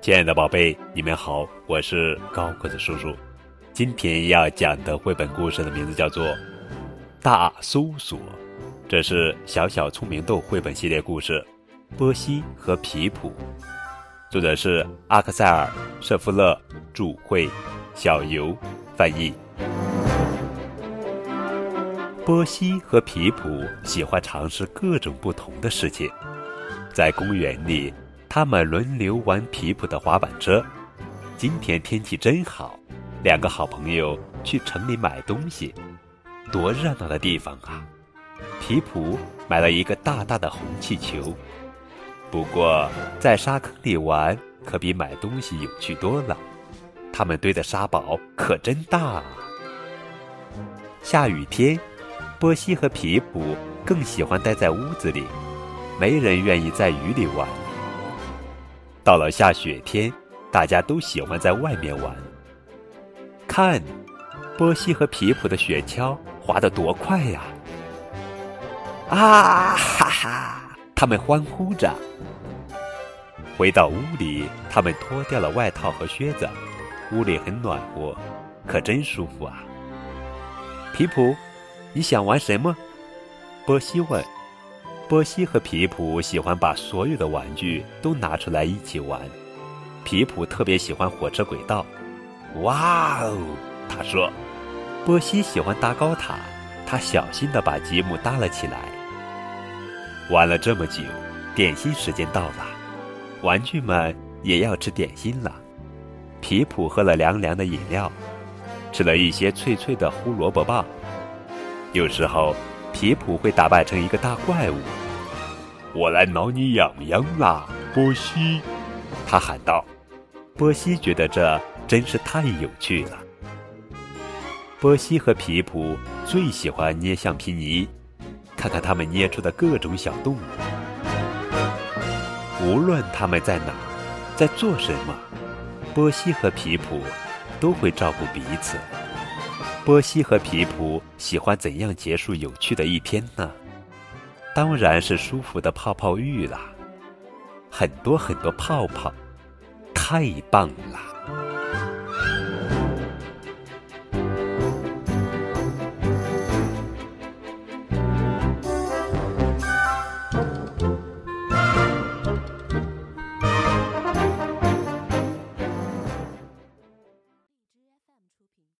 亲爱的宝贝，你们好，我是高个子叔叔。今天要讲的绘本故事的名字叫做《大搜索》，这是小小聪明豆绘本系列故事，《波西和皮普》，作者是阿克塞尔·舍夫勒，著绘，小游翻译。波西和皮普喜欢尝试各种不同的事情，在公园里。他们轮流玩皮普的滑板车。今天天气真好，两个好朋友去城里买东西，多热闹的地方啊！皮普买了一个大大的红气球。不过在沙坑里玩可比买东西有趣多了。他们堆的沙堡可真大啊！下雨天，波西和皮普更喜欢待在屋子里，没人愿意在雨里玩。到了下雪天，大家都喜欢在外面玩。看，波西和皮普的雪橇滑得多快呀！啊哈哈！他们欢呼着。回到屋里，他们脱掉了外套和靴子。屋里很暖和，可真舒服啊！皮普，你想玩什么？波西问。波西和皮普喜欢把所有的玩具都拿出来一起玩。皮普特别喜欢火车轨道。哇哦，他说。波西喜欢搭高塔，他小心地把积木搭了起来。玩了这么久，点心时间到了，玩具们也要吃点心了。皮普喝了凉凉的饮料，吃了一些脆脆的胡萝卜棒。有时候。皮普会打扮成一个大怪物，我来挠你痒痒啦，波西！他喊道。波西觉得这真是太有趣了。波西和皮普最喜欢捏橡皮泥，看看他们捏出的各种小动物。无论他们在哪，在做什么，波西和皮普都会照顾彼此。波西和皮普喜欢怎样结束有趣的一天呢？当然是舒服的泡泡浴啦，很多很多泡泡，太棒了。